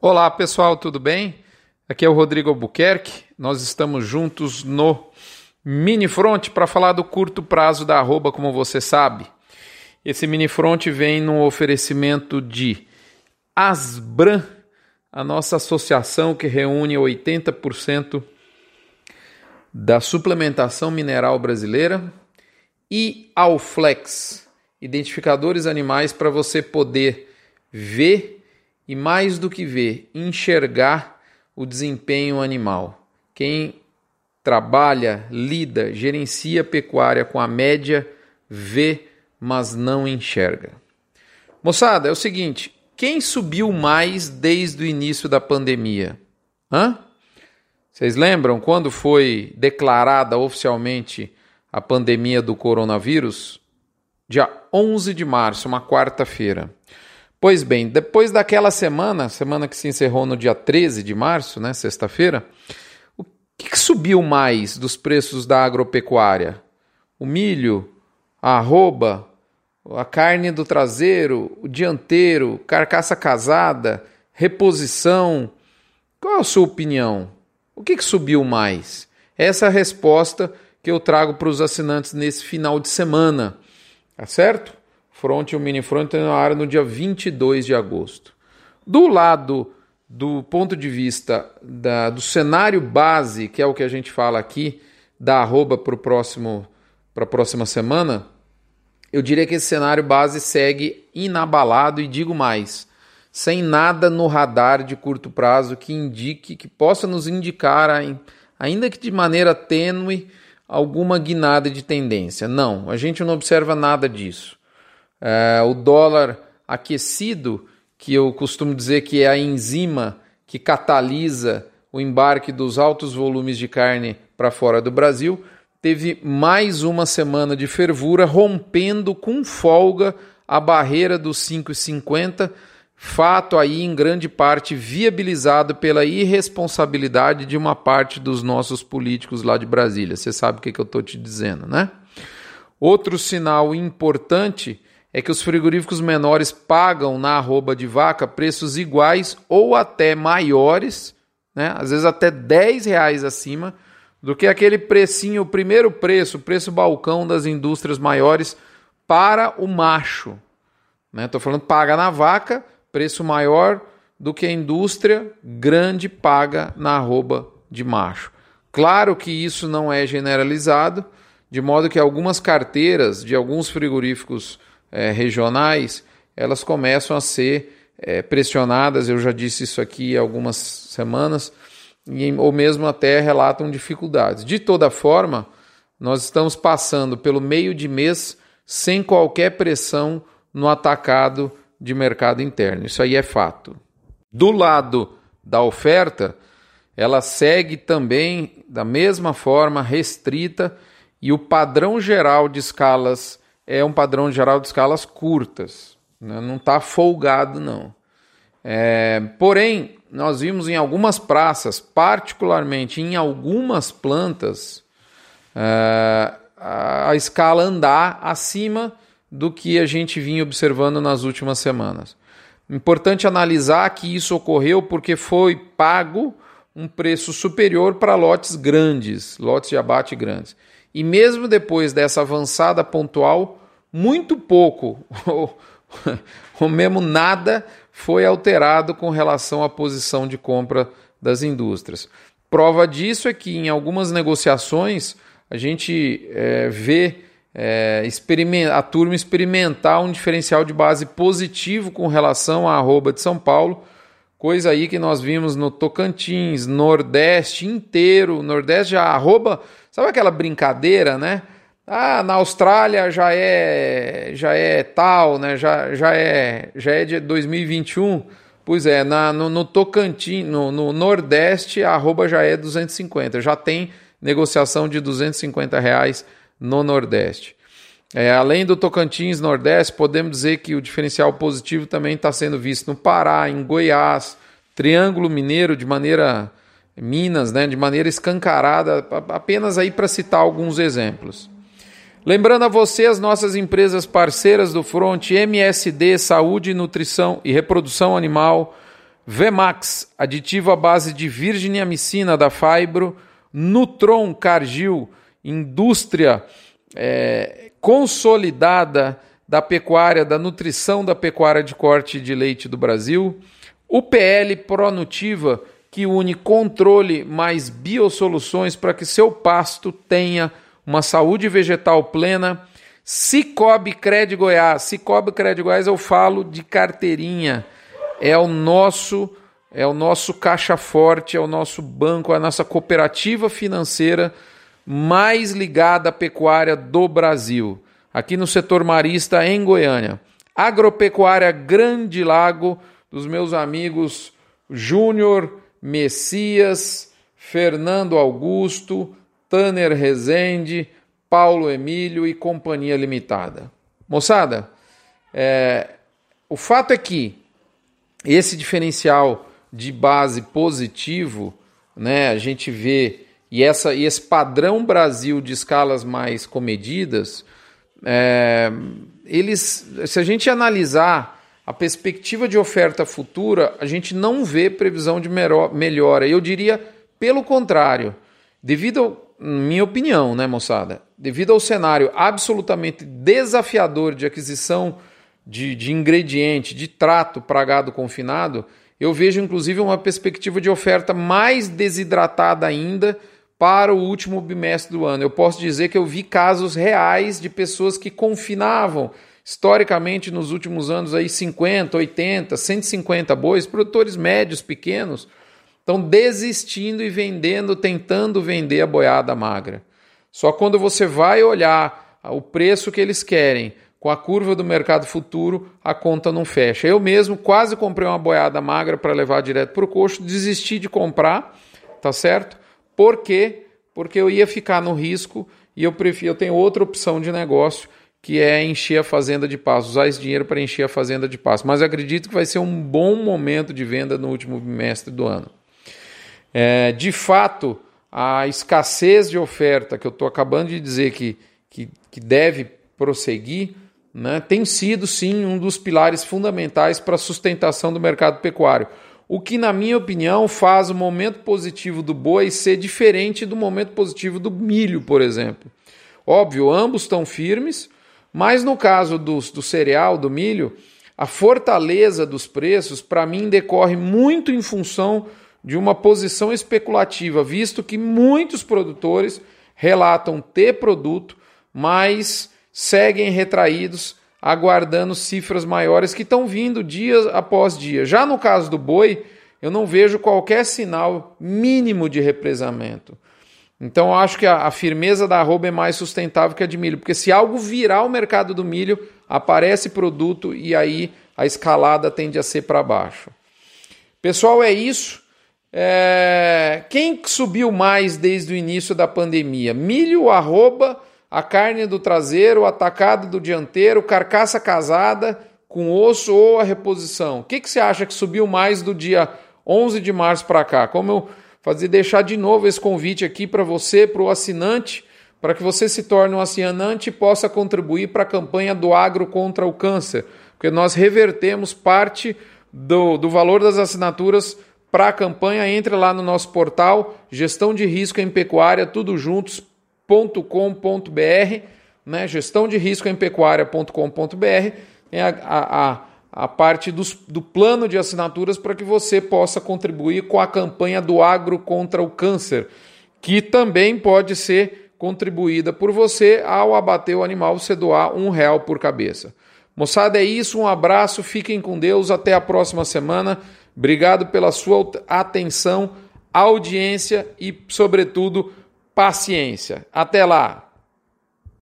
Olá pessoal, tudo bem? Aqui é o Rodrigo Albuquerque. Nós estamos juntos no Mini Front para falar do curto prazo da arroba, como você sabe. Esse Mini Front vem no oferecimento de Asbran, a nossa associação que reúne 80% da suplementação mineral brasileira, e Alflex, identificadores animais para você poder ver e mais do que ver, enxergar o desempenho animal. Quem trabalha, lida, gerencia pecuária com a média, vê, mas não enxerga. Moçada, é o seguinte: quem subiu mais desde o início da pandemia? Hã? Vocês lembram quando foi declarada oficialmente a pandemia do coronavírus? Dia 11 de março, uma quarta-feira. Pois bem, depois daquela semana, semana que se encerrou no dia 13 de março, né, sexta-feira, o que, que, subiu mais dos preços da agropecuária? O milho, a arroba, a carne do traseiro, o dianteiro, carcaça casada, reposição. Qual é a sua opinião? O que, que subiu mais? Essa é a resposta que eu trago para os assinantes nesse final de semana, tá certo? Front e o Mini Front na área no dia 22 de agosto. Do lado do ponto de vista da, do cenário base, que é o que a gente fala aqui, da arroba para a próxima semana, eu diria que esse cenário base segue inabalado e digo mais, sem nada no radar de curto prazo que indique, que possa nos indicar, ainda que de maneira tênue, alguma guinada de tendência. Não, a gente não observa nada disso. É, o dólar aquecido, que eu costumo dizer que é a enzima que catalisa o embarque dos altos volumes de carne para fora do Brasil, teve mais uma semana de fervura, rompendo com folga a barreira dos 5,50, fato aí em grande parte viabilizado pela irresponsabilidade de uma parte dos nossos políticos lá de Brasília. Você sabe o que, que eu estou te dizendo, né? Outro sinal importante é que os frigoríficos menores pagam na arroba de vaca preços iguais ou até maiores, né? às vezes até 10 reais acima, do que aquele precinho, o primeiro preço, o preço balcão das indústrias maiores para o macho. Estou né? falando paga na vaca, preço maior do que a indústria grande paga na arroba de macho. Claro que isso não é generalizado, de modo que algumas carteiras de alguns frigoríficos é, regionais, elas começam a ser é, pressionadas, eu já disse isso aqui algumas semanas, e, ou mesmo até relatam dificuldades. De toda forma, nós estamos passando pelo meio de mês sem qualquer pressão no atacado de mercado interno. Isso aí é fato. Do lado da oferta, ela segue também da mesma forma restrita e o padrão geral de escalas é um padrão geral de escalas curtas, né? não está folgado não. É, porém, nós vimos em algumas praças, particularmente em algumas plantas, é, a, a escala andar acima do que a gente vinha observando nas últimas semanas. Importante analisar que isso ocorreu porque foi pago um preço superior para lotes grandes, lotes de abate grandes. E mesmo depois dessa avançada pontual, muito pouco, ou, ou mesmo nada, foi alterado com relação à posição de compra das indústrias. Prova disso é que em algumas negociações a gente é, vê é, a turma experimentar um diferencial de base positivo com relação à arroba de São Paulo, coisa aí que nós vimos no Tocantins, Nordeste inteiro, Nordeste já arroba, sabe aquela brincadeira, né? Ah, na Austrália já é já é tal, né? Já, já é já é de 2021. Pois é, na, no, no Tocantins, no, no, Nordeste, a arroba já é 250. Já tem negociação de 250 reais no Nordeste. É, além do Tocantins Nordeste, podemos dizer que o diferencial positivo também está sendo visto no Pará, em Goiás, Triângulo Mineiro de maneira Minas, né, de maneira escancarada, apenas aí para citar alguns exemplos. Lembrando a você as nossas empresas parceiras do Front, MSD Saúde, Nutrição e Reprodução Animal, Vemax, aditivo à base de virginiamicina da Fibro, Nutron Cargill, indústria é, consolidada da pecuária, da nutrição da pecuária de corte de leite do Brasil, o PL Pronutiva, que une controle mais biosoluções para que seu pasto tenha uma saúde vegetal plena. Cicobi Cred Goiás. Cicobi Cred Goiás eu falo de carteirinha. É o nosso é o nosso caixa forte, é o nosso banco, é a nossa cooperativa financeira mais ligada à pecuária do Brasil. Aqui no setor marista em Goiânia. Agropecuária Grande Lago dos meus amigos Júnior Messias, Fernando Augusto, Tanner Rezende, Paulo Emílio e Companhia Limitada. Moçada, é, o fato é que esse diferencial de base positivo, né, a gente vê, e, essa, e esse padrão Brasil de escalas mais comedidas, é, eles, se a gente analisar a perspectiva de oferta futura, a gente não vê previsão de melhora. Eu diria pelo contrário, devido, minha opinião, né, moçada, devido ao cenário absolutamente desafiador de aquisição de, de ingrediente, de trato para gado confinado, eu vejo inclusive uma perspectiva de oferta mais desidratada ainda para o último bimestre do ano. Eu posso dizer que eu vi casos reais de pessoas que confinavam historicamente nos últimos anos aí 50, 80, 150 bois, produtores médios, pequenos, estão desistindo e vendendo, tentando vender a boiada magra. Só quando você vai olhar o preço que eles querem com a curva do mercado futuro, a conta não fecha. Eu mesmo quase comprei uma boiada magra para levar direto para o coxo, desisti de comprar, tá certo? Por quê? Porque eu ia ficar no risco e eu prefiro, eu tenho outra opção de negócio que é encher a fazenda de pasto, usar esse dinheiro para encher a fazenda de pasto. Mas acredito que vai ser um bom momento de venda no último bimestre do ano. É, de fato, a escassez de oferta, que eu estou acabando de dizer que, que, que deve prosseguir, né, tem sido sim um dos pilares fundamentais para a sustentação do mercado pecuário. O que, na minha opinião, faz o momento positivo do boi ser diferente do momento positivo do milho, por exemplo. Óbvio, ambos estão firmes, mas no caso do, do cereal, do milho, a fortaleza dos preços, para mim, decorre muito em função de uma posição especulativa, visto que muitos produtores relatam ter produto, mas seguem retraídos, aguardando cifras maiores que estão vindo dia após dia. Já no caso do boi, eu não vejo qualquer sinal mínimo de represamento. Então eu acho que a, a, firmeza da arroba é mais sustentável que a de milho, porque se algo virar o mercado do milho, aparece produto e aí a escalada tende a ser para baixo. Pessoal, é isso. É... Quem subiu mais desde o início da pandemia? Milho, arroba, a carne do traseiro, atacado do dianteiro, carcaça casada com osso ou a reposição? O que, que você acha que subiu mais do dia 11 de março para cá? Como eu fazer deixar de novo esse convite aqui para você, para o assinante, para que você se torne um assinante e possa contribuir para a campanha do agro contra o câncer, porque nós revertemos parte do, do valor das assinaturas para a campanha. Entre lá no nosso portal gestão de risco em pecuária, tudo juntos.com.br, né? gestão de risco em pecuária.com.br, é a, a, a a parte dos, do plano de assinaturas para que você possa contribuir com a campanha do agro contra o câncer, que também pode ser contribuída por você ao abater o animal, você doar um real por cabeça. Moçada, é isso, um abraço, fiquem com Deus, até a próxima semana. Obrigado pela sua atenção, audiência e, sobretudo, paciência. Até lá!